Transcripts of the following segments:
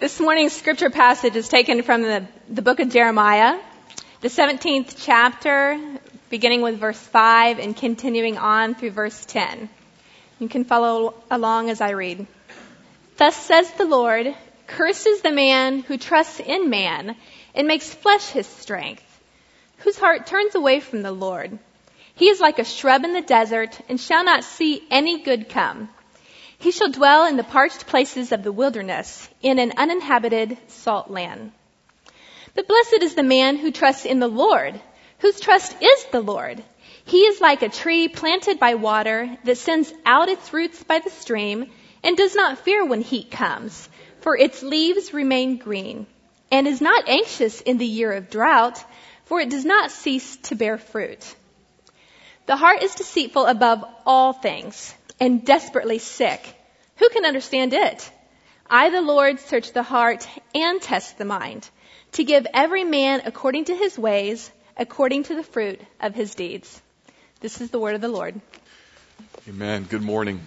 This morning's scripture passage is taken from the, the book of Jeremiah, the 17th chapter, beginning with verse 5 and continuing on through verse 10. You can follow along as I read. Thus says the Lord, curses the man who trusts in man and makes flesh his strength, whose heart turns away from the Lord. He is like a shrub in the desert and shall not see any good come. He shall dwell in the parched places of the wilderness, in an uninhabited salt land. But blessed is the man who trusts in the Lord, whose trust is the Lord. He is like a tree planted by water that sends out its roots by the stream and does not fear when heat comes, for its leaves remain green, and is not anxious in the year of drought, for it does not cease to bear fruit. The heart is deceitful above all things and desperately sick. Who can understand it? I, the Lord, search the heart and test the mind to give every man according to his ways, according to the fruit of his deeds. This is the word of the Lord. Amen. Good morning.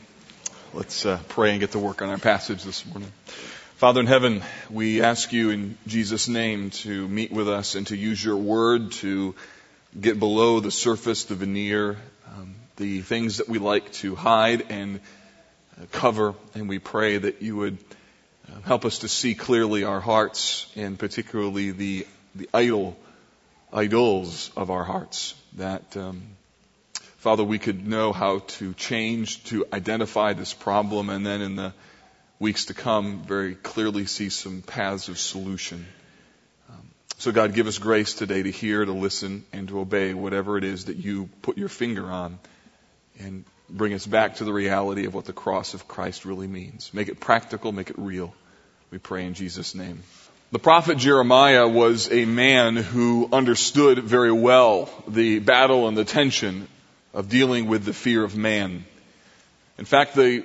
Let's uh, pray and get to work on our passage this morning. Father in heaven, we ask you in Jesus' name to meet with us and to use your word to get below the surface, the veneer, um, the things that we like to hide and cover. And we pray that you would uh, help us to see clearly our hearts and particularly the, the idol, idols of our hearts. That, um, Father, we could know how to change, to identify this problem, and then in the weeks to come, very clearly see some paths of solution. So God, give us grace today to hear, to listen, and to obey whatever it is that you put your finger on and bring us back to the reality of what the cross of Christ really means. Make it practical, make it real. We pray in Jesus' name. The prophet Jeremiah was a man who understood very well the battle and the tension of dealing with the fear of man. In fact, the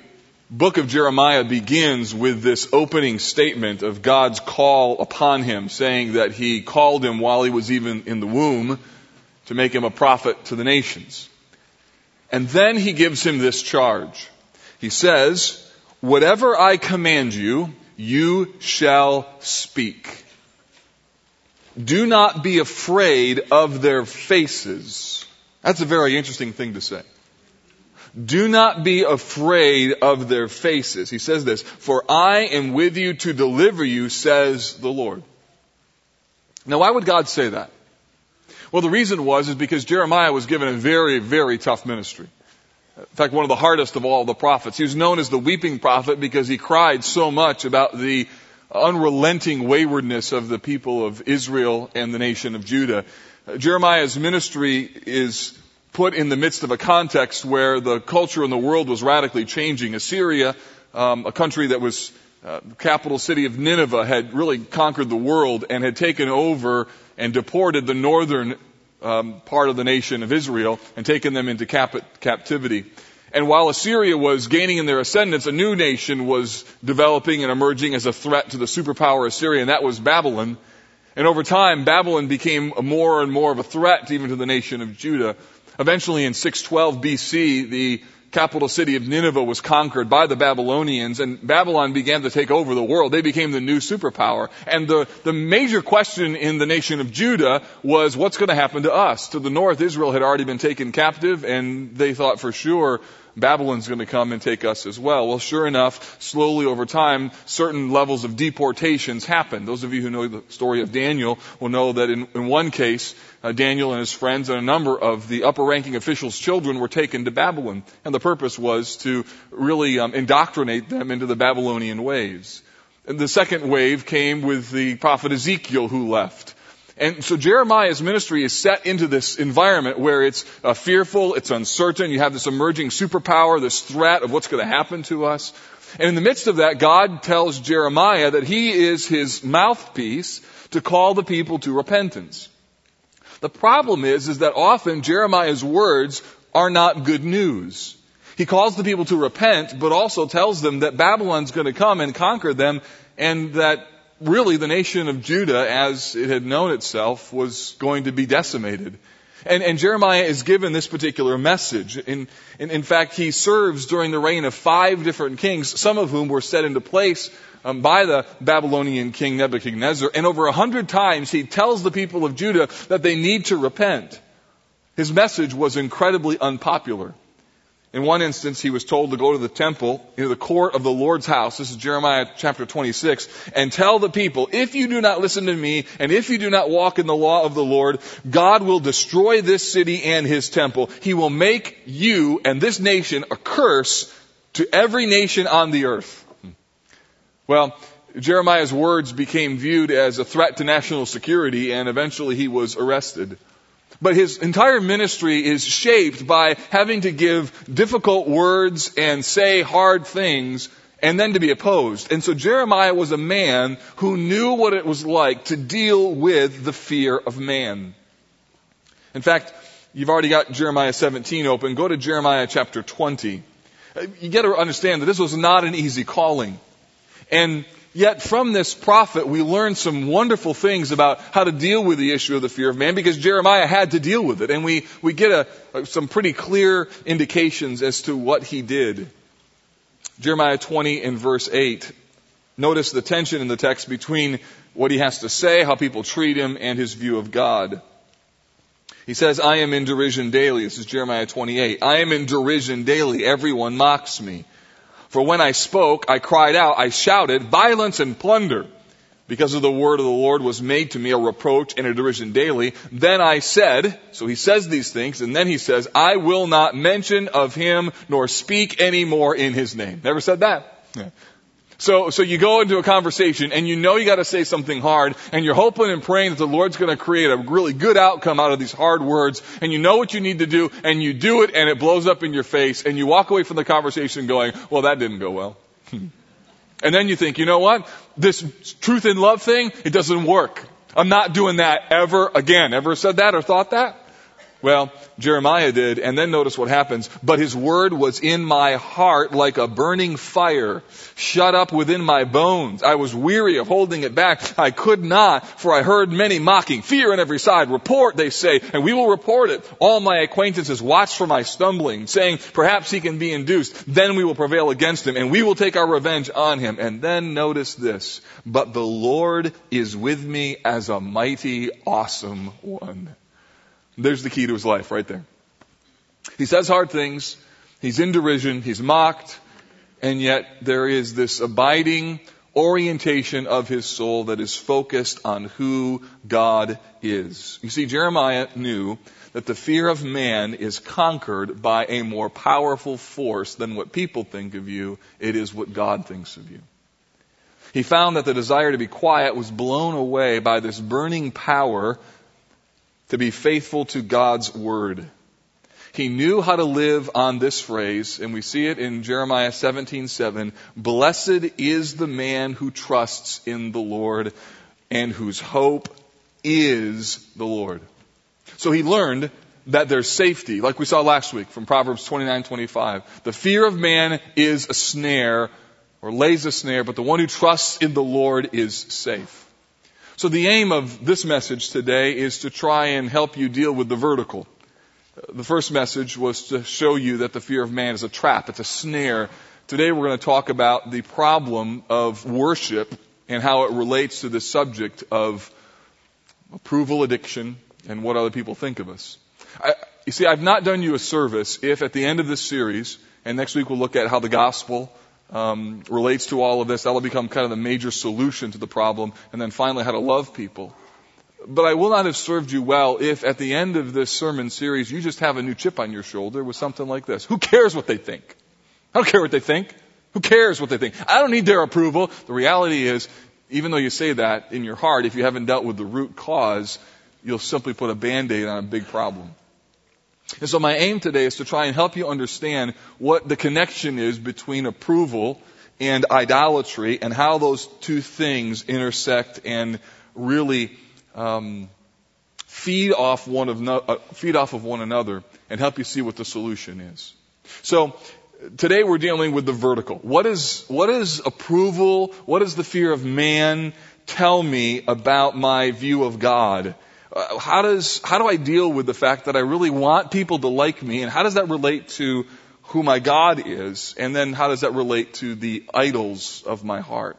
book of Jeremiah begins with this opening statement of God's call upon him, saying that he called him while he was even in the womb to make him a prophet to the nations. And then he gives him this charge. He says, whatever I command you, you shall speak. Do not be afraid of their faces. That's a very interesting thing to say. Do not be afraid of their faces. He says this, for I am with you to deliver you, says the Lord. Now why would God say that? Well, the reason was is because Jeremiah was given a very, very tough ministry. In fact, one of the hardest of all the prophets. He was known as the weeping prophet because he cried so much about the unrelenting waywardness of the people of Israel and the nation of Judah. Jeremiah's ministry is put in the midst of a context where the culture in the world was radically changing. Assyria, um, a country that was uh, capital city of Nineveh, had really conquered the world and had taken over and deported the northern um, part of the nation of Israel and taken them into cap- captivity. And while Assyria was gaining in their ascendance, a new nation was developing and emerging as a threat to the superpower Assyria, and that was Babylon. And over time, Babylon became more and more of a threat even to the nation of Judah. Eventually in 612 BC, the capital city of Nineveh was conquered by the Babylonians and Babylon began to take over the world. They became the new superpower. And the, the major question in the nation of Judah was what's going to happen to us? To the north, Israel had already been taken captive and they thought for sure Babylon's going to come and take us as well. Well, sure enough, slowly over time, certain levels of deportations happen. Those of you who know the story of Daniel will know that in, in one case, uh, Daniel and his friends and a number of the upper ranking officials' children were taken to Babylon. And the purpose was to really um, indoctrinate them into the Babylonian ways. And the second wave came with the prophet Ezekiel who left. And so Jeremiah's ministry is set into this environment where it's uh, fearful, it's uncertain, you have this emerging superpower, this threat of what's going to happen to us. And in the midst of that, God tells Jeremiah that he is his mouthpiece to call the people to repentance. The problem is, is that often Jeremiah's words are not good news. He calls the people to repent, but also tells them that Babylon's going to come and conquer them and that really the nation of Judah, as it had known itself, was going to be decimated. And, and Jeremiah is given this particular message. In, in, in fact, he serves during the reign of five different kings, some of whom were set into place um, by the Babylonian king Nebuchadnezzar. And over a hundred times he tells the people of Judah that they need to repent. His message was incredibly unpopular. In one instance, he was told to go to the temple, into the court of the Lord's house. This is Jeremiah chapter 26, and tell the people, if you do not listen to me, and if you do not walk in the law of the Lord, God will destroy this city and his temple. He will make you and this nation a curse to every nation on the earth. Well, Jeremiah's words became viewed as a threat to national security, and eventually he was arrested. But his entire ministry is shaped by having to give difficult words and say hard things and then to be opposed. And so Jeremiah was a man who knew what it was like to deal with the fear of man. In fact, you've already got Jeremiah 17 open. Go to Jeremiah chapter 20. You got to understand that this was not an easy calling. And Yet from this prophet, we learn some wonderful things about how to deal with the issue of the fear of man because Jeremiah had to deal with it. And we, we get a, some pretty clear indications as to what he did. Jeremiah 20 and verse 8. Notice the tension in the text between what he has to say, how people treat him, and his view of God. He says, I am in derision daily. This is Jeremiah 28. I am in derision daily. Everyone mocks me. For when I spoke, I cried out, I shouted, violence and plunder. Because of the word of the Lord was made to me a reproach and a derision daily. Then I said, so he says these things, and then he says, I will not mention of him nor speak any more in his name. Never said that. Yeah. So, so you go into a conversation and you know you gotta say something hard and you're hoping and praying that the Lord's gonna create a really good outcome out of these hard words and you know what you need to do and you do it and it blows up in your face and you walk away from the conversation going, well that didn't go well. and then you think, you know what? This truth and love thing, it doesn't work. I'm not doing that ever again. Ever said that or thought that? Well, Jeremiah did, and then notice what happens. But his word was in my heart like a burning fire, shut up within my bones. I was weary of holding it back. I could not, for I heard many mocking. Fear on every side. Report, they say, and we will report it. All my acquaintances watch for my stumbling, saying, perhaps he can be induced. Then we will prevail against him, and we will take our revenge on him. And then notice this. But the Lord is with me as a mighty, awesome one. There's the key to his life right there. He says hard things. He's in derision. He's mocked. And yet there is this abiding orientation of his soul that is focused on who God is. You see, Jeremiah knew that the fear of man is conquered by a more powerful force than what people think of you. It is what God thinks of you. He found that the desire to be quiet was blown away by this burning power to be faithful to God's word. He knew how to live on this phrase, and we see it in Jeremiah 17:7. Blessed is the man who trusts in the Lord and whose hope is the Lord. So he learned that there's safety, like we saw last week from Proverbs 29:25. The fear of man is a snare, or lays a snare, but the one who trusts in the Lord is safe. So the aim of this message today is to try and help you deal with the vertical. The first message was to show you that the fear of man is a trap, it's a snare. Today we're going to talk about the problem of worship and how it relates to the subject of approval addiction and what other people think of us. I, you see, I've not done you a service if at the end of this series, and next week we'll look at how the gospel um, relates to all of this. That'll become kind of the major solution to the problem. And then finally, how to love people. But I will not have served you well if at the end of this sermon series you just have a new chip on your shoulder with something like this. Who cares what they think? I don't care what they think. Who cares what they think? I don't need their approval. The reality is, even though you say that in your heart, if you haven't dealt with the root cause, you'll simply put a band-aid on a big problem. And so my aim today is to try and help you understand what the connection is between approval and idolatry and how those two things intersect and really um, feed off one of no, uh, feed off of one another and help you see what the solution is. So today we're dealing with the vertical. What is what is approval? What does the fear of man tell me about my view of God? Uh, how does, how do I deal with the fact that I really want people to like me and how does that relate to who my God is? And then how does that relate to the idols of my heart?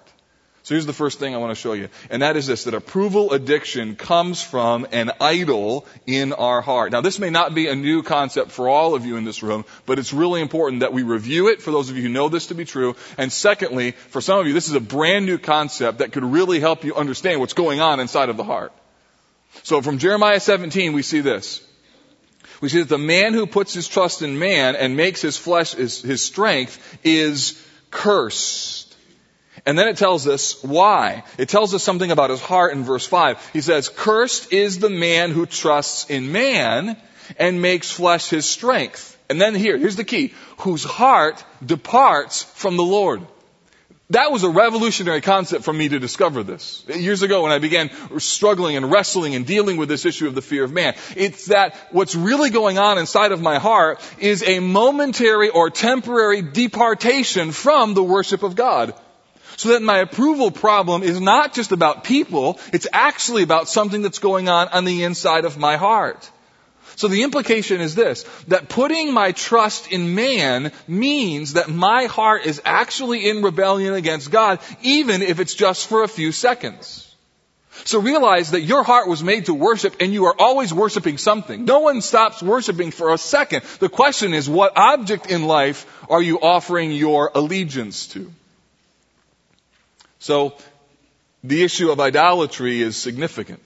So here's the first thing I want to show you. And that is this, that approval addiction comes from an idol in our heart. Now this may not be a new concept for all of you in this room, but it's really important that we review it for those of you who know this to be true. And secondly, for some of you, this is a brand new concept that could really help you understand what's going on inside of the heart. So from Jeremiah 17, we see this. We see that the man who puts his trust in man and makes his flesh his, his strength is cursed. And then it tells us why. It tells us something about his heart in verse 5. He says, Cursed is the man who trusts in man and makes flesh his strength. And then here, here's the key. Whose heart departs from the Lord. That was a revolutionary concept for me to discover this. Years ago when I began struggling and wrestling and dealing with this issue of the fear of man. It's that what's really going on inside of my heart is a momentary or temporary departation from the worship of God. So that my approval problem is not just about people, it's actually about something that's going on on the inside of my heart. So the implication is this, that putting my trust in man means that my heart is actually in rebellion against God, even if it's just for a few seconds. So realize that your heart was made to worship and you are always worshiping something. No one stops worshiping for a second. The question is, what object in life are you offering your allegiance to? So, the issue of idolatry is significant.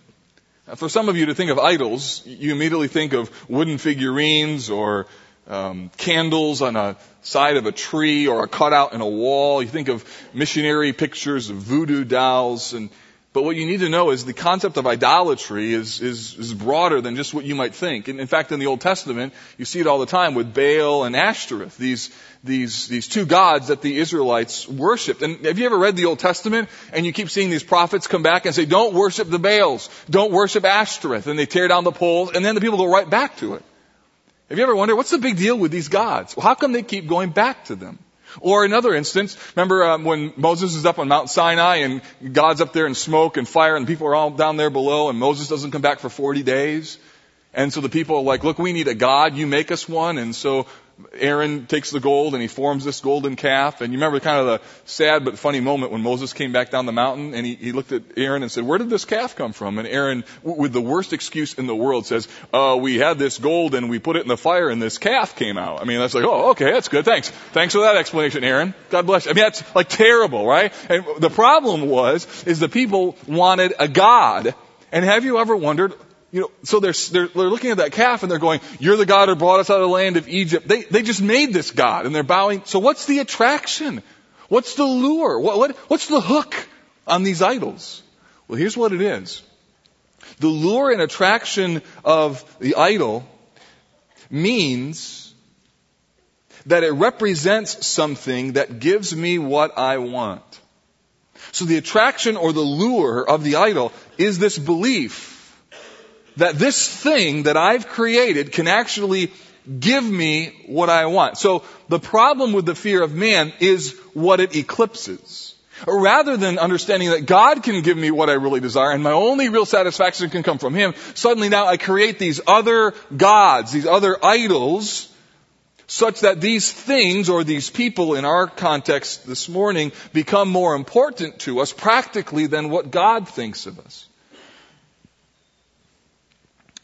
For some of you to think of idols, you immediately think of wooden figurines or um, candles on a side of a tree or a cutout in a wall. You think of missionary pictures of voodoo dolls and but what you need to know is the concept of idolatry is, is, is broader than just what you might think. And in fact, in the Old Testament, you see it all the time with Baal and Ashtoreth, these, these, these two gods that the Israelites worshipped. And have you ever read the Old Testament and you keep seeing these prophets come back and say, don't worship the Baals, don't worship Ashtoreth, and they tear down the poles, and then the people go right back to it. Have you ever wondered, what's the big deal with these gods? Well, how come they keep going back to them? Or another instance, remember um, when Moses is up on Mount Sinai and God's up there in smoke and fire and people are all down there below and Moses doesn't come back for 40 days? And so the people are like, look, we need a God, you make us one. And so Aaron takes the gold and he forms this golden calf. And you remember kind of the sad but funny moment when Moses came back down the mountain and he, he looked at Aaron and said, where did this calf come from? And Aaron, with the worst excuse in the world, says, uh, we had this gold and we put it in the fire and this calf came out. I mean, that's like, oh, okay, that's good. Thanks. Thanks for that explanation, Aaron. God bless you. I mean, that's like terrible, right? And the problem was, is the people wanted a God. And have you ever wondered, you know, so they're, they're, they're looking at that calf and they're going, you're the God who brought us out of the land of Egypt. They, they just made this God and they're bowing. So what's the attraction? What's the lure? What, what, what's the hook on these idols? Well, here's what it is. The lure and attraction of the idol means that it represents something that gives me what I want. So the attraction or the lure of the idol is this belief that this thing that I've created can actually give me what I want. So the problem with the fear of man is what it eclipses. Rather than understanding that God can give me what I really desire and my only real satisfaction can come from Him, suddenly now I create these other gods, these other idols, such that these things or these people in our context this morning become more important to us practically than what God thinks of us.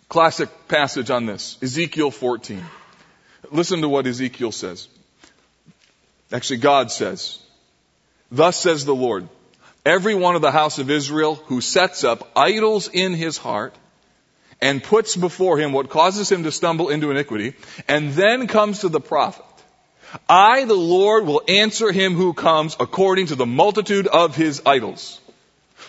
Classic passage on this. Ezekiel 14. Listen to what Ezekiel says. Actually, God says, Thus says the Lord, every one of the house of Israel who sets up idols in his heart and puts before him what causes him to stumble into iniquity and then comes to the prophet, I, the Lord, will answer him who comes according to the multitude of his idols.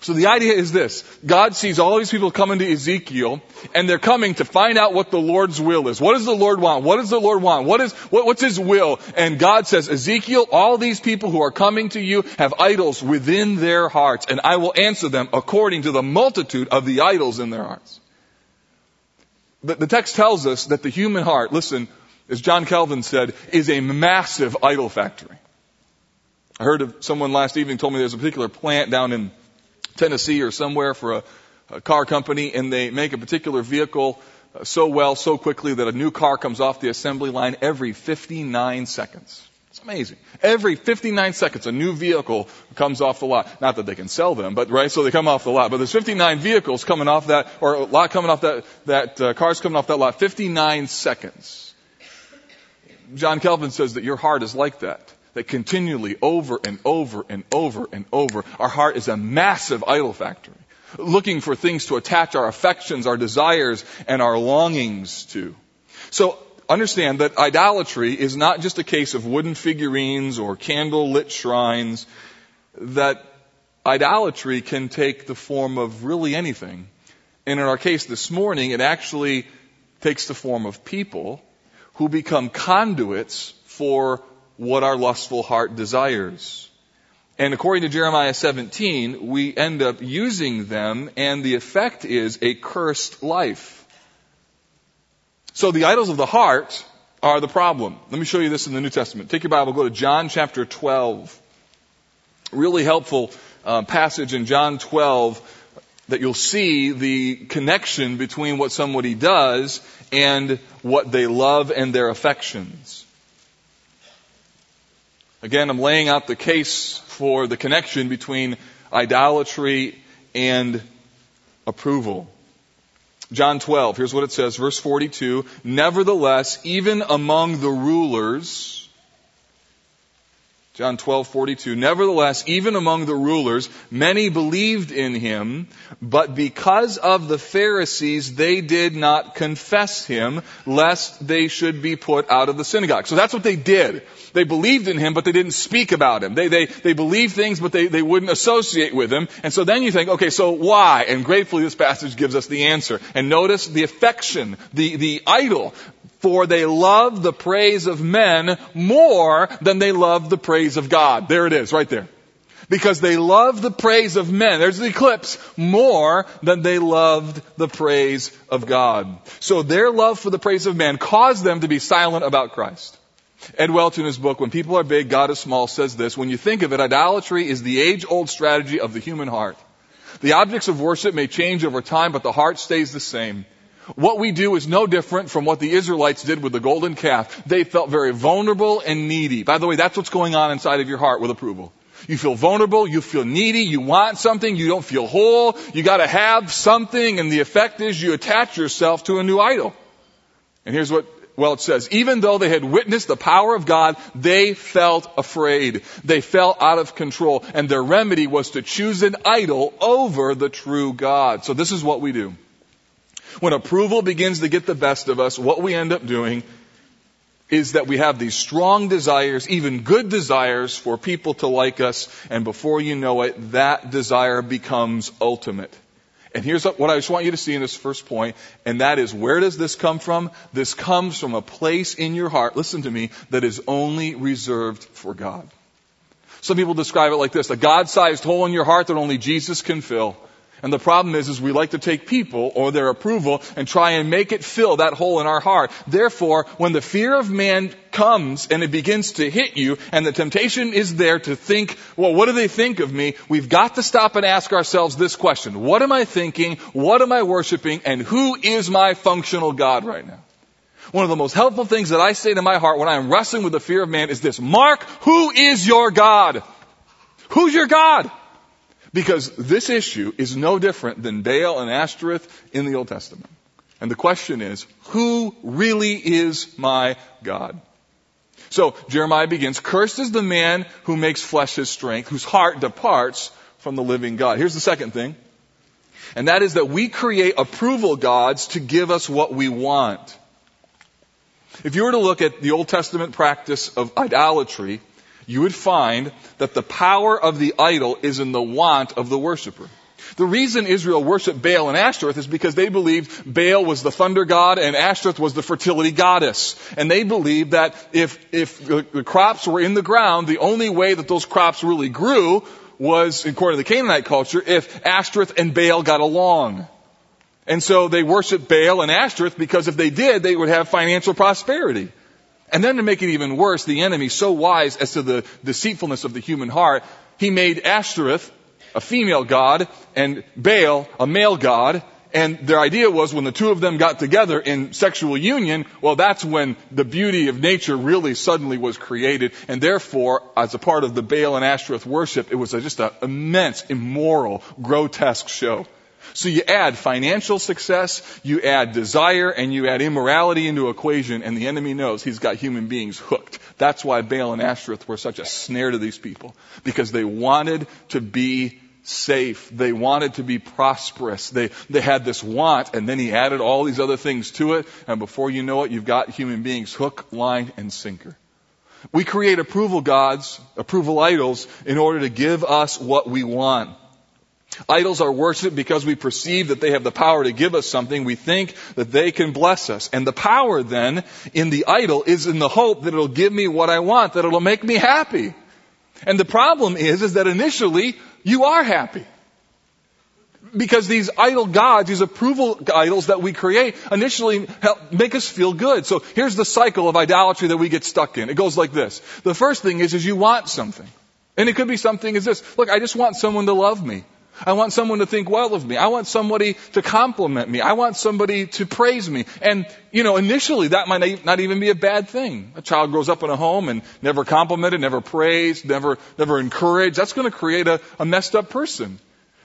So the idea is this. God sees all these people coming to Ezekiel and they're coming to find out what the Lord's will is. What does the Lord want? What does the Lord want? What is, what, what's His will? And God says, Ezekiel, all these people who are coming to you have idols within their hearts and I will answer them according to the multitude of the idols in their hearts. The, the text tells us that the human heart, listen, as John Calvin said, is a massive idol factory. I heard of someone last evening told me there's a particular plant down in Tennessee or somewhere for a a car company and they make a particular vehicle uh, so well, so quickly that a new car comes off the assembly line every 59 seconds. It's amazing. Every 59 seconds, a new vehicle comes off the lot. Not that they can sell them, but right, so they come off the lot. But there's 59 vehicles coming off that, or a lot coming off that, that uh, cars coming off that lot. 59 seconds. John Calvin says that your heart is like that. That continually, over and over and over and over, our heart is a massive idol factory looking for things to attach our affections, our desires, and our longings to. So understand that idolatry is not just a case of wooden figurines or candle lit shrines, that idolatry can take the form of really anything. And in our case this morning, it actually takes the form of people who become conduits for what our lustful heart desires. And according to Jeremiah 17, we end up using them and the effect is a cursed life. So the idols of the heart are the problem. Let me show you this in the New Testament. Take your Bible, go to John chapter 12. Really helpful uh, passage in John 12 that you'll see the connection between what somebody does and what they love and their affections. Again, I'm laying out the case for the connection between idolatry and approval. John 12, here's what it says, verse 42. Nevertheless, even among the rulers, John 12:42 Nevertheless even among the rulers many believed in him but because of the Pharisees they did not confess him lest they should be put out of the synagogue. So that's what they did. They believed in him but they didn't speak about him. They they they believed things but they they wouldn't associate with him. And so then you think okay so why? And gratefully this passage gives us the answer. And notice the affection, the the idol for they love the praise of men more than they love the praise of God. There it is, right there. Because they love the praise of men, there's the eclipse, more than they loved the praise of God. So their love for the praise of man caused them to be silent about Christ. Ed Welch in his book, When People Are Big, God is Small, says this, when you think of it, idolatry is the age-old strategy of the human heart. The objects of worship may change over time, but the heart stays the same. What we do is no different from what the Israelites did with the golden calf. They felt very vulnerable and needy. By the way, that's what's going on inside of your heart with approval. You feel vulnerable, you feel needy, you want something, you don't feel whole, you gotta have something, and the effect is you attach yourself to a new idol. And here's what well, it says, even though they had witnessed the power of God, they felt afraid. They felt out of control. And their remedy was to choose an idol over the true God. So this is what we do. When approval begins to get the best of us, what we end up doing is that we have these strong desires, even good desires for people to like us, and before you know it, that desire becomes ultimate. And here's what I just want you to see in this first point, and that is where does this come from? This comes from a place in your heart, listen to me, that is only reserved for God. Some people describe it like this, a God-sized hole in your heart that only Jesus can fill. And the problem is, is we like to take people or their approval and try and make it fill that hole in our heart. Therefore, when the fear of man comes and it begins to hit you and the temptation is there to think, well, what do they think of me? We've got to stop and ask ourselves this question. What am I thinking? What am I worshiping? And who is my functional God right now? One of the most helpful things that I say to my heart when I'm wrestling with the fear of man is this. Mark, who is your God? Who's your God? Because this issue is no different than Baal and Ashtoreth in the Old Testament. And the question is, who really is my God? So Jeremiah begins, cursed is the man who makes flesh his strength, whose heart departs from the living God. Here's the second thing. And that is that we create approval gods to give us what we want. If you were to look at the Old Testament practice of idolatry, you would find that the power of the idol is in the want of the worshiper. The reason Israel worshiped Baal and Ashtoreth is because they believed Baal was the thunder god and Ashtoreth was the fertility goddess. And they believed that if, if the, crops were in the ground, the only way that those crops really grew was, according to the Canaanite culture, if Ashtoreth and Baal got along. And so they worshiped Baal and Ashtoreth because if they did, they would have financial prosperity. And then to make it even worse, the enemy, so wise as to the deceitfulness of the human heart, he made Ashtoreth, a female god and Baal, a male god. And their idea was when the two of them got together in sexual union, well, that's when the beauty of nature really suddenly was created. And therefore, as a part of the Baal and Ashtoreth worship, it was just an immense, immoral, grotesque show. So you add financial success, you add desire, and you add immorality into equation, and the enemy knows he's got human beings hooked. That's why Baal and Ashtoreth were such a snare to these people, because they wanted to be safe. They wanted to be prosperous. They, they had this want, and then he added all these other things to it, and before you know it, you've got human beings hook, line, and sinker. We create approval gods, approval idols, in order to give us what we want. Idols are worshipped because we perceive that they have the power to give us something. We think that they can bless us. And the power then in the idol is in the hope that it'll give me what I want, that it'll make me happy. And the problem is, is that initially you are happy. Because these idol gods, these approval idols that we create initially help make us feel good. So here's the cycle of idolatry that we get stuck in. It goes like this. The first thing is, is you want something. And it could be something as this. Look, I just want someone to love me. I want someone to think well of me. I want somebody to compliment me. I want somebody to praise me. And, you know, initially that might not even be a bad thing. A child grows up in a home and never complimented, never praised, never, never encouraged. That's going to create a, a messed up person.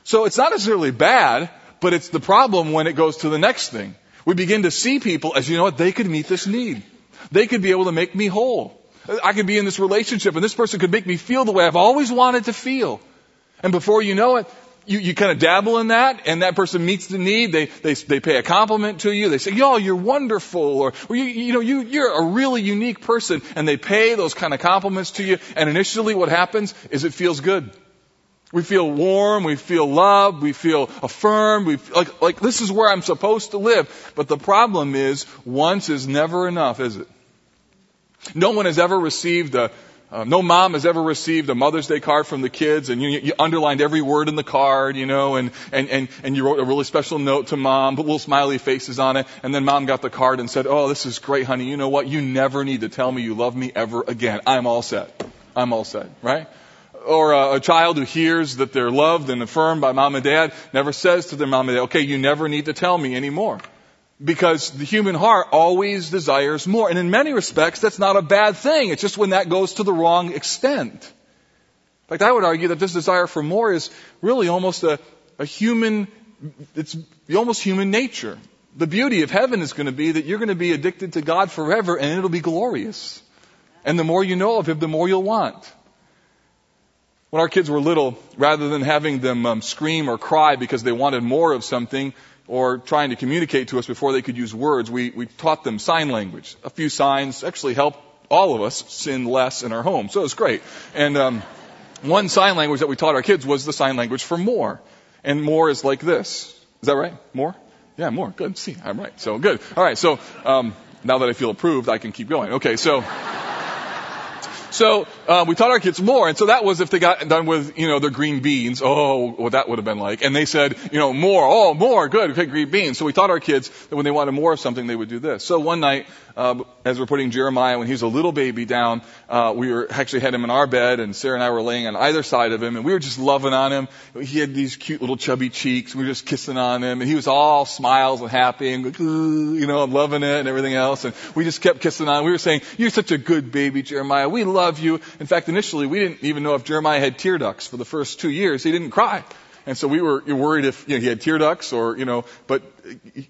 So it's not necessarily bad, but it's the problem when it goes to the next thing. We begin to see people as, you know what, they could meet this need. They could be able to make me whole. I could be in this relationship and this person could make me feel the way I've always wanted to feel. And before you know it, you, you kind of dabble in that and that person meets the need. They, they, they pay a compliment to you. They say, yo, you're wonderful. Or, or you, you know, you, you're a really unique person. And they pay those kind of compliments to you. And initially what happens is it feels good. We feel warm, we feel loved, we feel affirmed, we like, like this is where I'm supposed to live. But the problem is, once is never enough, is it? No one has ever received a, uh, no mom has ever received a Mother's Day card from the kids, and you, you underlined every word in the card, you know, and, and, and, and you wrote a really special note to mom, put little smiley faces on it, and then mom got the card and said, oh, this is great, honey. You know what? You never need to tell me you love me ever again. I'm all set. I'm all set, right? Or a, a child who hears that they're loved and affirmed by mom and dad never says to their mom and dad, okay, you never need to tell me anymore because the human heart always desires more. And in many respects, that's not a bad thing. It's just when that goes to the wrong extent. In fact, I would argue that this desire for more is really almost a, a human, it's almost human nature. The beauty of heaven is going to be that you're going to be addicted to God forever and it'll be glorious. And the more you know of Him, the more you'll want. When our kids were little, rather than having them um, scream or cry because they wanted more of something, or trying to communicate to us before they could use words, we, we taught them sign language. A few signs actually helped all of us sin less in our home. So it was great. And um, one sign language that we taught our kids was the sign language for more. And more is like this. Is that right? More? Yeah, more. Good. See, I'm right. So good. All right. So um, now that I feel approved, I can keep going. Okay. So. So uh, we taught our kids more, and so that was if they got done with you know their green beans. Oh, what that would have been like. And they said, you know, more. Oh, more. Good. Okay, green beans. So we taught our kids that when they wanted more of something, they would do this. So one night, uh, as we're putting Jeremiah when he was a little baby down, uh, we were actually had him in our bed, and Sarah and I were laying on either side of him, and we were just loving on him. He had these cute little chubby cheeks. We were just kissing on him, and he was all smiles and happy, and you know, I'm loving it and everything else. And we just kept kissing on. him. We were saying, "You're such a good baby, Jeremiah. We love you." In fact, initially we didn't even know if Jeremiah had tear ducts for the first two years. He didn't cry. And so we were worried if you know, he had tear ducts or, you know, but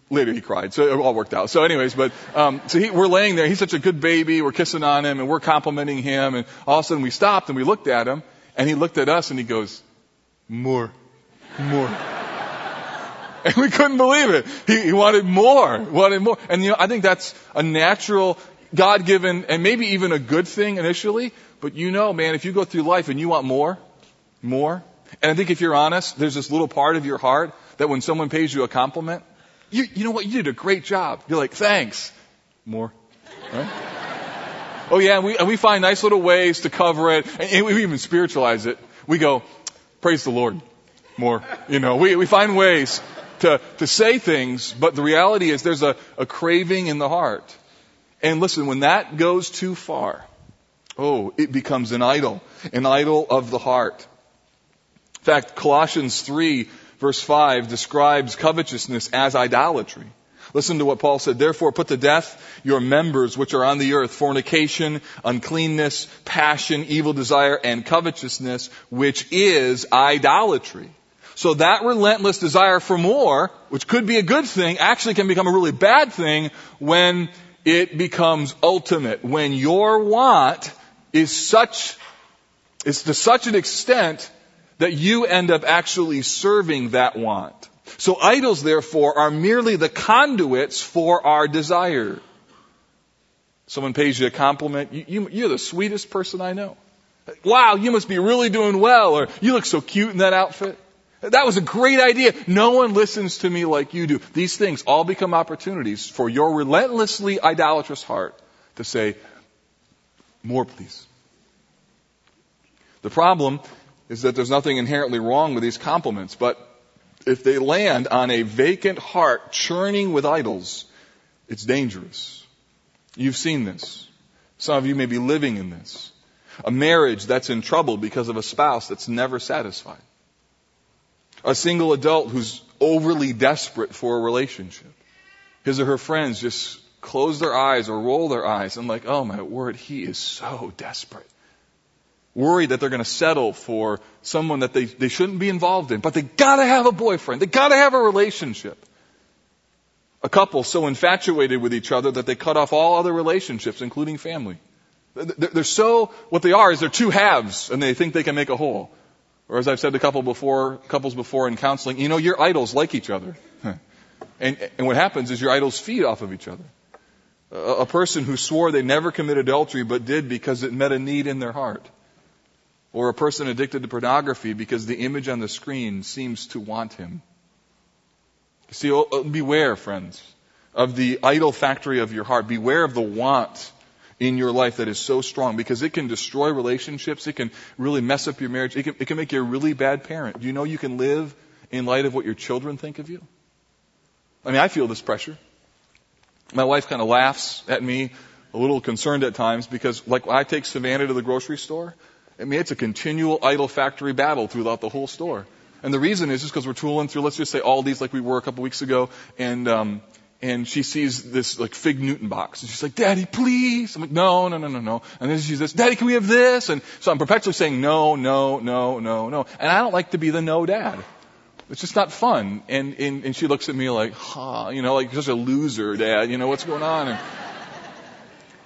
later he cried. So it all worked out. So anyways, but, um, so he, we're laying there. He's such a good baby. We're kissing on him and we're complimenting him. And all of a sudden we stopped and we looked at him and he looked at us and he goes, more, more. and we couldn't believe it. He, he wanted more, wanted more. And you know, I think that's a natural, God-given, and maybe even a good thing initially. But you know, man, if you go through life and you want more, more, and I think if you're honest, there's this little part of your heart that when someone pays you a compliment, you, you know what? You did a great job. You're like, thanks. More. Right? oh yeah, and we, and we find nice little ways to cover it. And we even spiritualize it. We go, praise the Lord. More. You know, we, we find ways to, to say things, but the reality is there's a, a craving in the heart. And listen, when that goes too far, oh, it becomes an idol, an idol of the heart. In fact, Colossians 3 verse 5 describes covetousness as idolatry. Listen to what Paul said. Therefore put to death your members which are on the earth, fornication, uncleanness, passion, evil desire, and covetousness, which is idolatry. So that relentless desire for more, which could be a good thing, actually can become a really bad thing when it becomes ultimate. When your want is such, is to such an extent that you end up actually serving that want. So idols, therefore, are merely the conduits for our desire. Someone pays you a compliment. You, you, are the sweetest person I know. Wow, you must be really doing well, or you look so cute in that outfit. That was a great idea. No one listens to me like you do. These things all become opportunities for your relentlessly idolatrous heart to say, more please. The problem is that there's nothing inherently wrong with these compliments, but if they land on a vacant heart churning with idols, it's dangerous. You've seen this. Some of you may be living in this. A marriage that's in trouble because of a spouse that's never satisfied. A single adult who's overly desperate for a relationship. His or her friends just close their eyes or roll their eyes and like, oh my word, he is so desperate worried that they're going to settle for someone that they, they shouldn't be involved in. But they gotta have a boyfriend. They gotta have a relationship. A couple so infatuated with each other that they cut off all other relationships, including family. They're so, what they are is they're two halves and they think they can make a whole. Or as I've said to couple before, couples before in counseling, you know, your idols like each other. And, and what happens is your idols feed off of each other. A, person who swore they never commit adultery but did because it met a need in their heart or a person addicted to pornography because the image on the screen seems to want him. See, oh, oh, beware, friends, of the idol factory of your heart. Beware of the want in your life that is so strong because it can destroy relationships. It can really mess up your marriage. It can, it can make you a really bad parent. Do you know you can live in light of what your children think of you? I mean, I feel this pressure. My wife kind of laughs at me, a little concerned at times because like I take Savannah to the grocery store I mean, it's a continual idol factory battle throughout the whole store. And the reason is just because we're tooling through, let's just say Aldi's like we were a couple weeks ago, and um, and she sees this like fig Newton box, and she's like, "Daddy, please." I'm like, "No, no, no, no, no." And then she says, "Daddy, can we have this?" And so I'm perpetually saying, "No, no, no, no, no." And I don't like to be the no dad. It's just not fun. And and, and she looks at me like, "Ha," you know, like such a loser, dad. You know what's going on? And,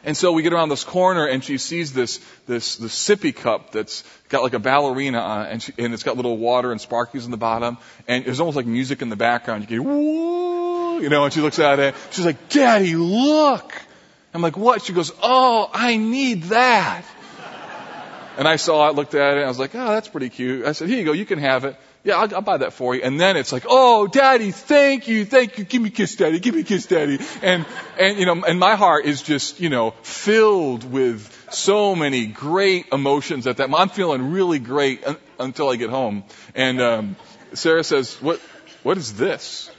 and so we get around this corner and she sees this, this, this sippy cup that's got like a ballerina on it and, she, and it's got little water and sparklies in the bottom and there's almost like music in the background. You get, whoa, you know, and she looks at it. She's like, Daddy, look. I'm like, what? She goes, oh, I need that. And I saw it, looked at it, I was like, oh, that's pretty cute. I said, here you go, you can have it. Yeah, I'll, I'll, buy that for you. And then it's like, oh, daddy, thank you, thank you. Give me a kiss, daddy. Give me a kiss, daddy. And, and, you know, and my heart is just, you know, filled with so many great emotions at that. moment. I'm feeling really great un- until I get home. And, um, Sarah says, what, what is this?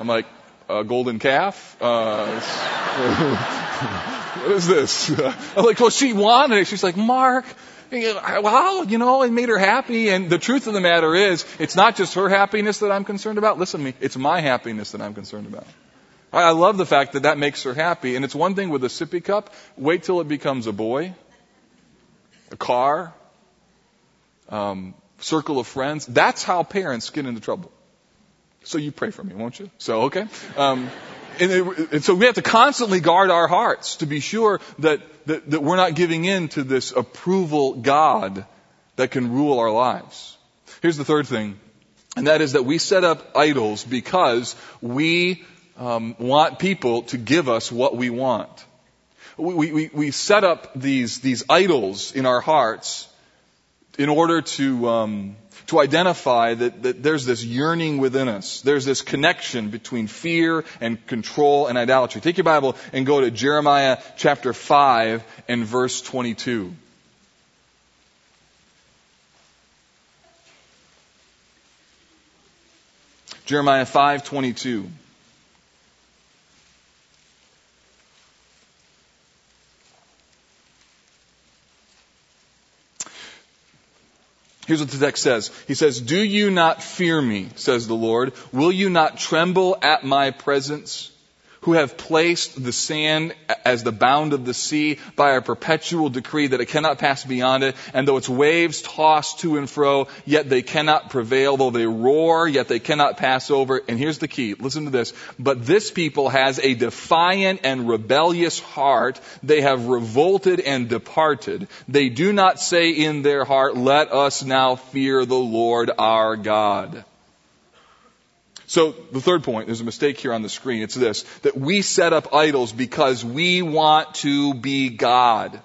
I'm like, a golden calf? Uh, what is this? I'm like, well, she wanted it. She's like, Mark, well, you know, it made her happy. And the truth of the matter is, it's not just her happiness that I'm concerned about. Listen to me. It's my happiness that I'm concerned about. I love the fact that that makes her happy. And it's one thing with a sippy cup. Wait till it becomes a boy, a car, um, circle of friends. That's how parents get into trouble. So you pray for me, won't you? So, okay. Um, and, it, and, so we have to constantly guard our hearts to be sure that, that, that we're not giving in to this approval God that can rule our lives. Here's the third thing, and that is that we set up idols because we um, want people to give us what we want. We, we, we set up these, these idols in our hearts in order to um, to identify that, that there's this yearning within us. There's this connection between fear and control and idolatry. Take your Bible and go to Jeremiah chapter 5 and verse 22. Jeremiah 5:22 Here's what the text says. He says, Do you not fear me, says the Lord? Will you not tremble at my presence? Who have placed the sand as the bound of the sea by a perpetual decree that it cannot pass beyond it, and though its waves toss to and fro, yet they cannot prevail, though they roar, yet they cannot pass over. And here's the key, listen to this. But this people has a defiant and rebellious heart. They have revolted and departed. They do not say in their heart, let us now fear the Lord our God. So the third point, there's a mistake here on the screen. It's this, that we set up idols because we want to be God.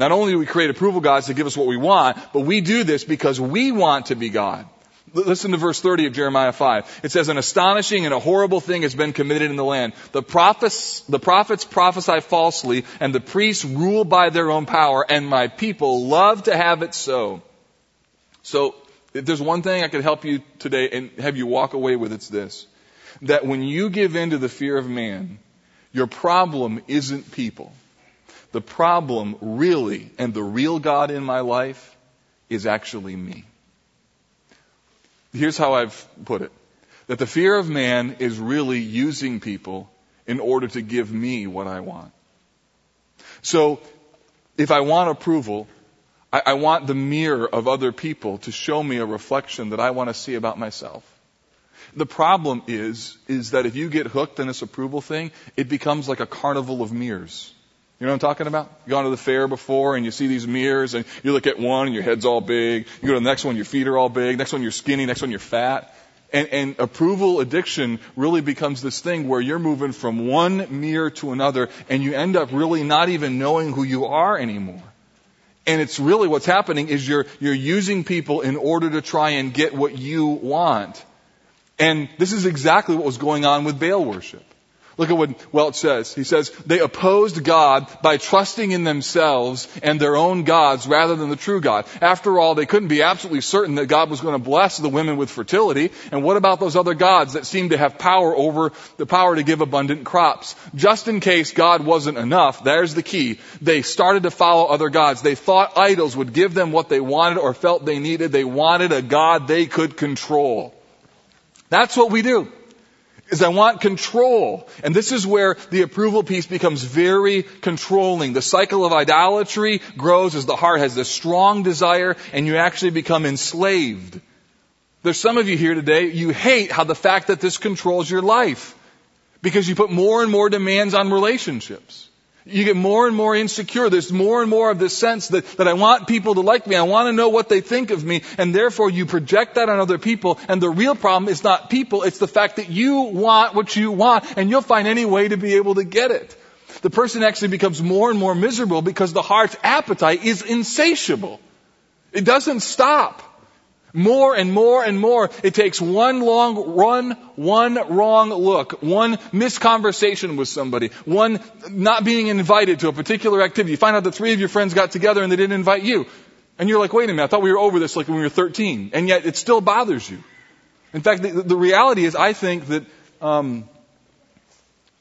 Not only do we create approval gods to give us what we want, but we do this because we want to be God. Listen to verse 30 of Jeremiah 5. It says, an astonishing and a horrible thing has been committed in the land. The prophets, the prophets prophesy falsely and the priests rule by their own power and my people love to have it so. So if there's one thing I could help you today and have you walk away with, it's this. That when you give in to the fear of man, your problem isn't people. The problem really, and the real God in my life, is actually me. Here's how I've put it. That the fear of man is really using people in order to give me what I want. So, if I want approval, I, I want the mirror of other people to show me a reflection that I want to see about myself. The problem is, is that if you get hooked in this approval thing, it becomes like a carnival of mirrors. You know what I'm talking about? You gone to the fair before and you see these mirrors and you look at one and your head's all big. You go to the next one, your feet are all big. Next one, you're skinny. Next one, you're fat. And, and approval addiction really becomes this thing where you're moving from one mirror to another and you end up really not even knowing who you are anymore. And it's really what's happening is you're, you're using people in order to try and get what you want. And this is exactly what was going on with Baal worship. Look at what Welch says. He says, they opposed God by trusting in themselves and their own gods rather than the true God. After all, they couldn't be absolutely certain that God was going to bless the women with fertility. And what about those other gods that seemed to have power over the power to give abundant crops? Just in case God wasn't enough, there's the key. They started to follow other gods. They thought idols would give them what they wanted or felt they needed. They wanted a God they could control. That's what we do is I want control. And this is where the approval piece becomes very controlling. The cycle of idolatry grows as the heart has this strong desire and you actually become enslaved. There's some of you here today, you hate how the fact that this controls your life because you put more and more demands on relationships. You get more and more insecure. There's more and more of this sense that, that I want people to like me. I want to know what they think of me. And therefore you project that on other people. And the real problem is not people. It's the fact that you want what you want and you'll find any way to be able to get it. The person actually becomes more and more miserable because the heart's appetite is insatiable. It doesn't stop. More and more and more. It takes one long run, one wrong look, one misconversation with somebody, one not being invited to a particular activity. You find out that three of your friends got together and they didn't invite you. And you're like, wait a minute, I thought we were over this like when we were 13. And yet it still bothers you. In fact, the, the reality is I think that, um,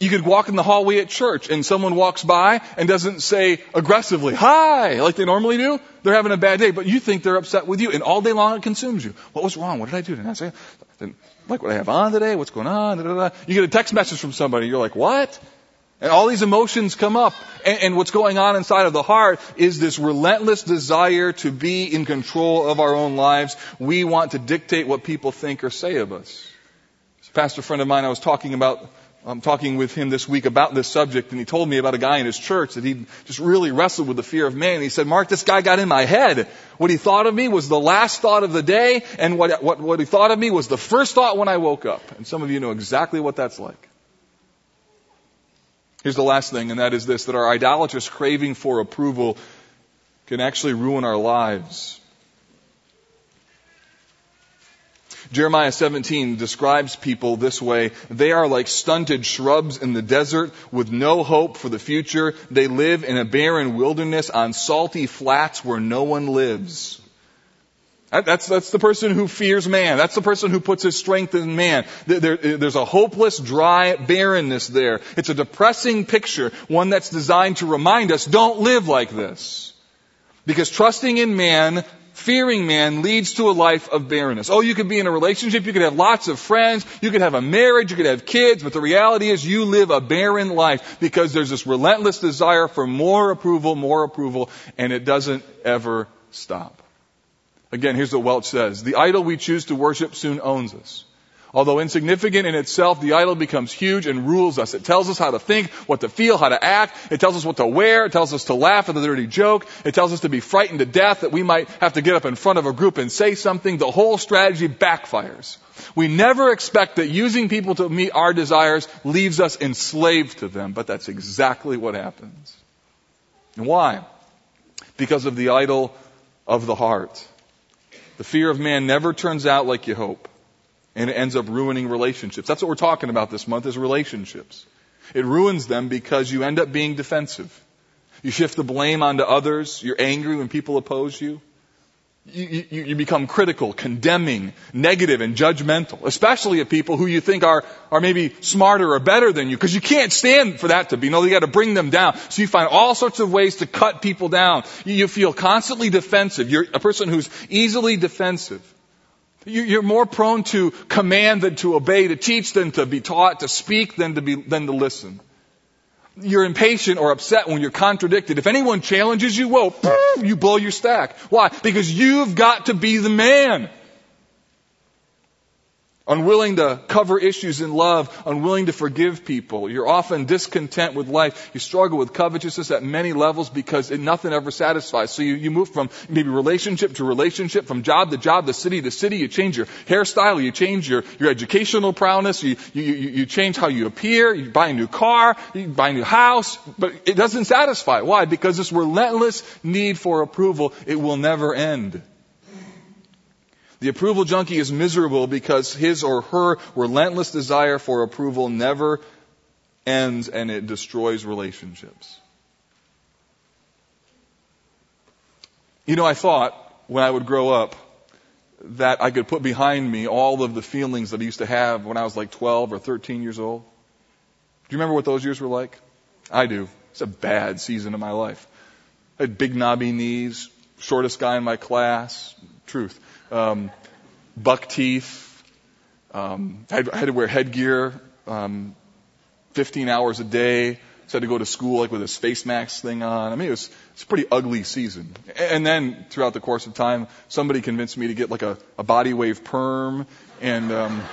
you could walk in the hallway at church and someone walks by and doesn't say aggressively, hi, like they normally do. They're having a bad day, but you think they're upset with you and all day long it consumes you. What was wrong? What did I do? Didn't I say, didn't like what I have on today? What's going on? Da, da, da. You get a text message from somebody. You're like, what? And all these emotions come up. And, and what's going on inside of the heart is this relentless desire to be in control of our own lives. We want to dictate what people think or say of us. pastor friend of mine I was talking about I'm talking with him this week about this subject, and he told me about a guy in his church that he just really wrestled with the fear of man. And he said, Mark, this guy got in my head. What he thought of me was the last thought of the day, and what, what, what he thought of me was the first thought when I woke up. And some of you know exactly what that's like. Here's the last thing, and that is this, that our idolatrous craving for approval can actually ruin our lives. Jeremiah 17 describes people this way. They are like stunted shrubs in the desert with no hope for the future. They live in a barren wilderness on salty flats where no one lives. That's, that's the person who fears man. That's the person who puts his strength in man. There, there's a hopeless, dry barrenness there. It's a depressing picture, one that's designed to remind us, don't live like this. Because trusting in man fearing man leads to a life of barrenness. Oh, you could be in a relationship, you could have lots of friends, you could have a marriage, you could have kids, but the reality is you live a barren life because there's this relentless desire for more approval, more approval, and it doesn't ever stop. Again, here's what Welch says. The idol we choose to worship soon owns us. Although insignificant in itself, the idol becomes huge and rules us. It tells us how to think, what to feel, how to act. It tells us what to wear. It tells us to laugh at the dirty joke. It tells us to be frightened to death that we might have to get up in front of a group and say something. The whole strategy backfires. We never expect that using people to meet our desires leaves us enslaved to them, but that's exactly what happens. And why? Because of the idol of the heart. The fear of man never turns out like you hope and it ends up ruining relationships. That's what we're talking about this month is relationships. It ruins them because you end up being defensive. You shift the blame onto others. You're angry when people oppose you. You, you, you, become critical, condemning, negative, and judgmental, especially of people who you think are, are maybe smarter or better than you, because you can't stand for that to be. No, you gotta bring them down. So you find all sorts of ways to cut people down. You, you feel constantly defensive. You're a person who's easily defensive. You're more prone to command than to obey, to teach than to be taught, to speak than to be, than to listen. You're impatient or upset when you're contradicted. If anyone challenges you, whoa, you blow your stack. Why? Because you've got to be the man unwilling to cover issues in love, unwilling to forgive people. You're often discontent with life. You struggle with covetousness at many levels because it, nothing ever satisfies. So you, you move from maybe relationship to relationship, from job to job, to city to city. You change your hairstyle, you change your, your educational prowess, you, you, you, you change how you appear, you buy a new car, you buy a new house, but it doesn't satisfy. Why? Because this relentless need for approval, it will never end. The approval junkie is miserable because his or her relentless desire for approval never ends and it destroys relationships. You know, I thought when I would grow up that I could put behind me all of the feelings that I used to have when I was like 12 or 13 years old. Do you remember what those years were like? I do. It's a bad season of my life. I had big knobby knees, shortest guy in my class, truth um, buck teeth. Um, I, had, I had to wear headgear um, 15 hours a day. So I had to go to school like with a space mask thing on. I mean, it was it's a pretty ugly season. And then throughout the course of time, somebody convinced me to get like a, a body wave perm, and um,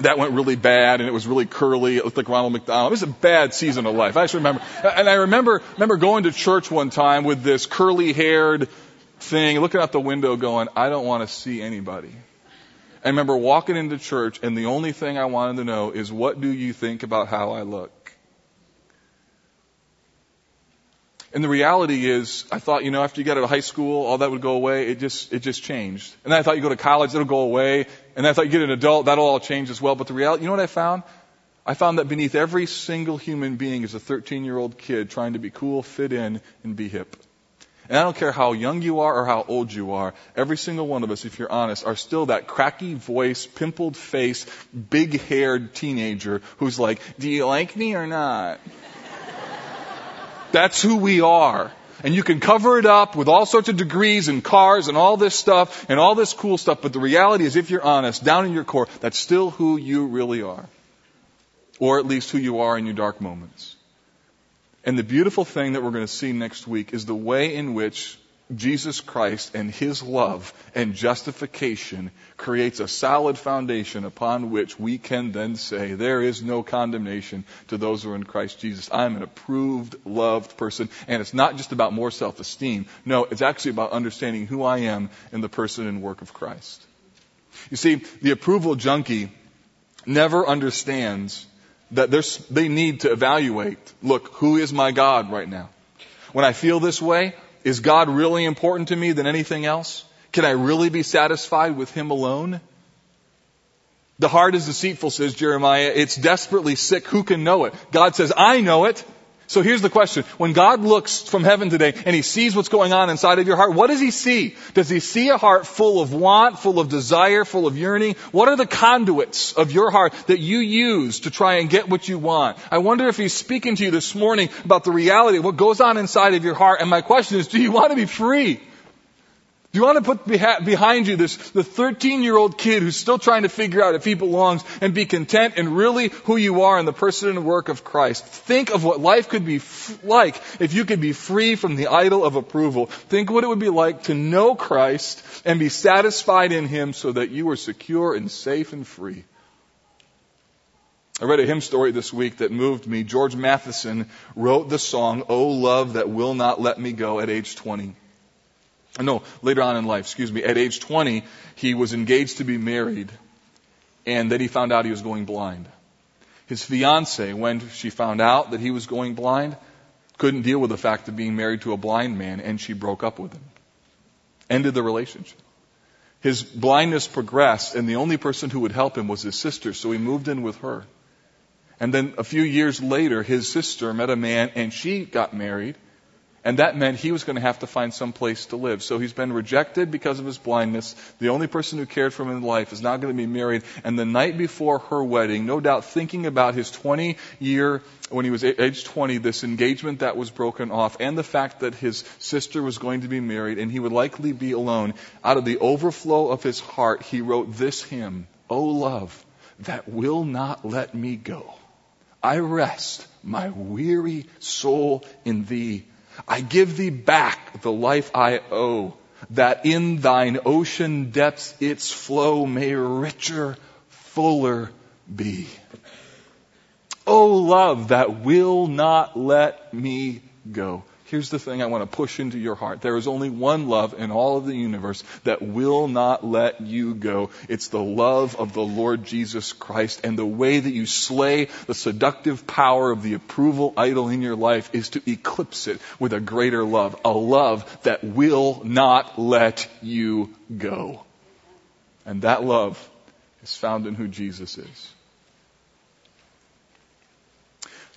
that went really bad, and it was really curly. It looked like Ronald McDonald. It was a bad season of life. I just remember, and I remember remember going to church one time with this curly-haired thing, looking out the window going, I don't want to see anybody. I remember walking into church and the only thing I wanted to know is what do you think about how I look? And the reality is, I thought, you know, after you got out of high school, all that would go away. It just, it just changed. And then I thought you go to college, it'll go away. And then I thought you get an adult, that'll all change as well. But the reality, you know what I found? I found that beneath every single human being is a 13 year old kid trying to be cool, fit in, and be hip. And I don't care how young you are or how old you are, every single one of us, if you're honest, are still that cracky voice, pimpled face, big haired teenager who's like, do you like me or not? That's who we are. And you can cover it up with all sorts of degrees and cars and all this stuff and all this cool stuff, but the reality is, if you're honest, down in your core, that's still who you really are. Or at least who you are in your dark moments. And the beautiful thing that we're going to see next week is the way in which Jesus Christ and His love and justification creates a solid foundation upon which we can then say, there is no condemnation to those who are in Christ Jesus. I'm an approved, loved person. And it's not just about more self-esteem. No, it's actually about understanding who I am in the person and work of Christ. You see, the approval junkie never understands that they need to evaluate, look, who is my God right now? When I feel this way, is God really important to me than anything else? Can I really be satisfied with Him alone? The heart is deceitful, says Jeremiah. It's desperately sick. Who can know it? God says, I know it. So here's the question. When God looks from heaven today and He sees what's going on inside of your heart, what does He see? Does He see a heart full of want, full of desire, full of yearning? What are the conduits of your heart that you use to try and get what you want? I wonder if He's speaking to you this morning about the reality of what goes on inside of your heart. And my question is, do you want to be free? Do you want to put behind you this, the 13 year old kid who's still trying to figure out if he belongs and be content in really who you are in the person and work of Christ? Think of what life could be f- like if you could be free from the idol of approval. Think what it would be like to know Christ and be satisfied in Him so that you are secure and safe and free. I read a hymn story this week that moved me. George Matheson wrote the song, Oh Love That Will Not Let Me Go at age 20. No, later on in life, excuse me. At age 20, he was engaged to be married, and then he found out he was going blind. His fiancee, when she found out that he was going blind, couldn't deal with the fact of being married to a blind man, and she broke up with him. Ended the relationship. His blindness progressed, and the only person who would help him was his sister, so he moved in with her. And then a few years later, his sister met a man, and she got married, and that meant he was going to have to find some place to live. So he's been rejected because of his blindness. The only person who cared for him in life is now going to be married. And the night before her wedding, no doubt thinking about his 20 year, when he was age 20, this engagement that was broken off, and the fact that his sister was going to be married and he would likely be alone, out of the overflow of his heart, he wrote this hymn, O love that will not let me go. I rest my weary soul in thee I give thee back the life I owe, that in thine ocean depths its flow may richer, fuller be. O oh, love that will not let me go. Here's the thing I want to push into your heart. There is only one love in all of the universe that will not let you go. It's the love of the Lord Jesus Christ. And the way that you slay the seductive power of the approval idol in your life is to eclipse it with a greater love. A love that will not let you go. And that love is found in who Jesus is.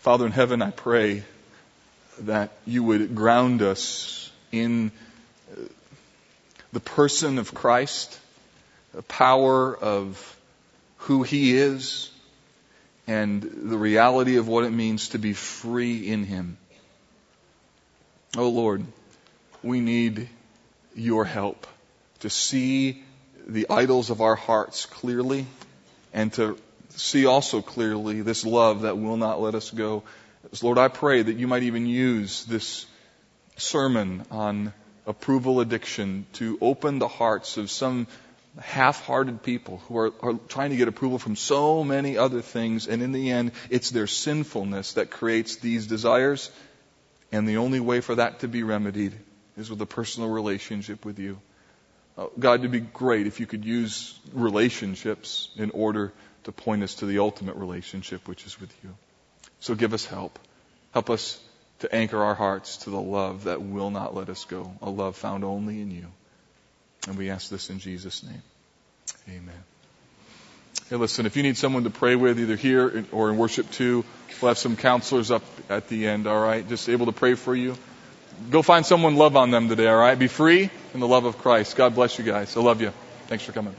Father in heaven, I pray that you would ground us in uh, the person of Christ, the power of who He is, and the reality of what it means to be free in Him. Oh Lord, we need your help to see the idols of our hearts clearly and to see also clearly this love that will not let us go. Lord, I pray that you might even use this sermon on approval addiction to open the hearts of some half-hearted people who are, are, trying to get approval from so many other things, and in the end, it's their sinfulness that creates these desires, and the only way for that to be remedied is with a personal relationship with you. Uh, God, it'd be great if you could use relationships in order to point us to the ultimate relationship, which is with you. So give us help. Help us to anchor our hearts to the love that will not let us go, a love found only in you. And we ask this in Jesus' name. Amen. Hey, listen, if you need someone to pray with, either here or in worship too, we'll have some counselors up at the end, all right? Just able to pray for you. Go find someone, love on them today, all right? Be free in the love of Christ. God bless you guys. I love you. Thanks for coming.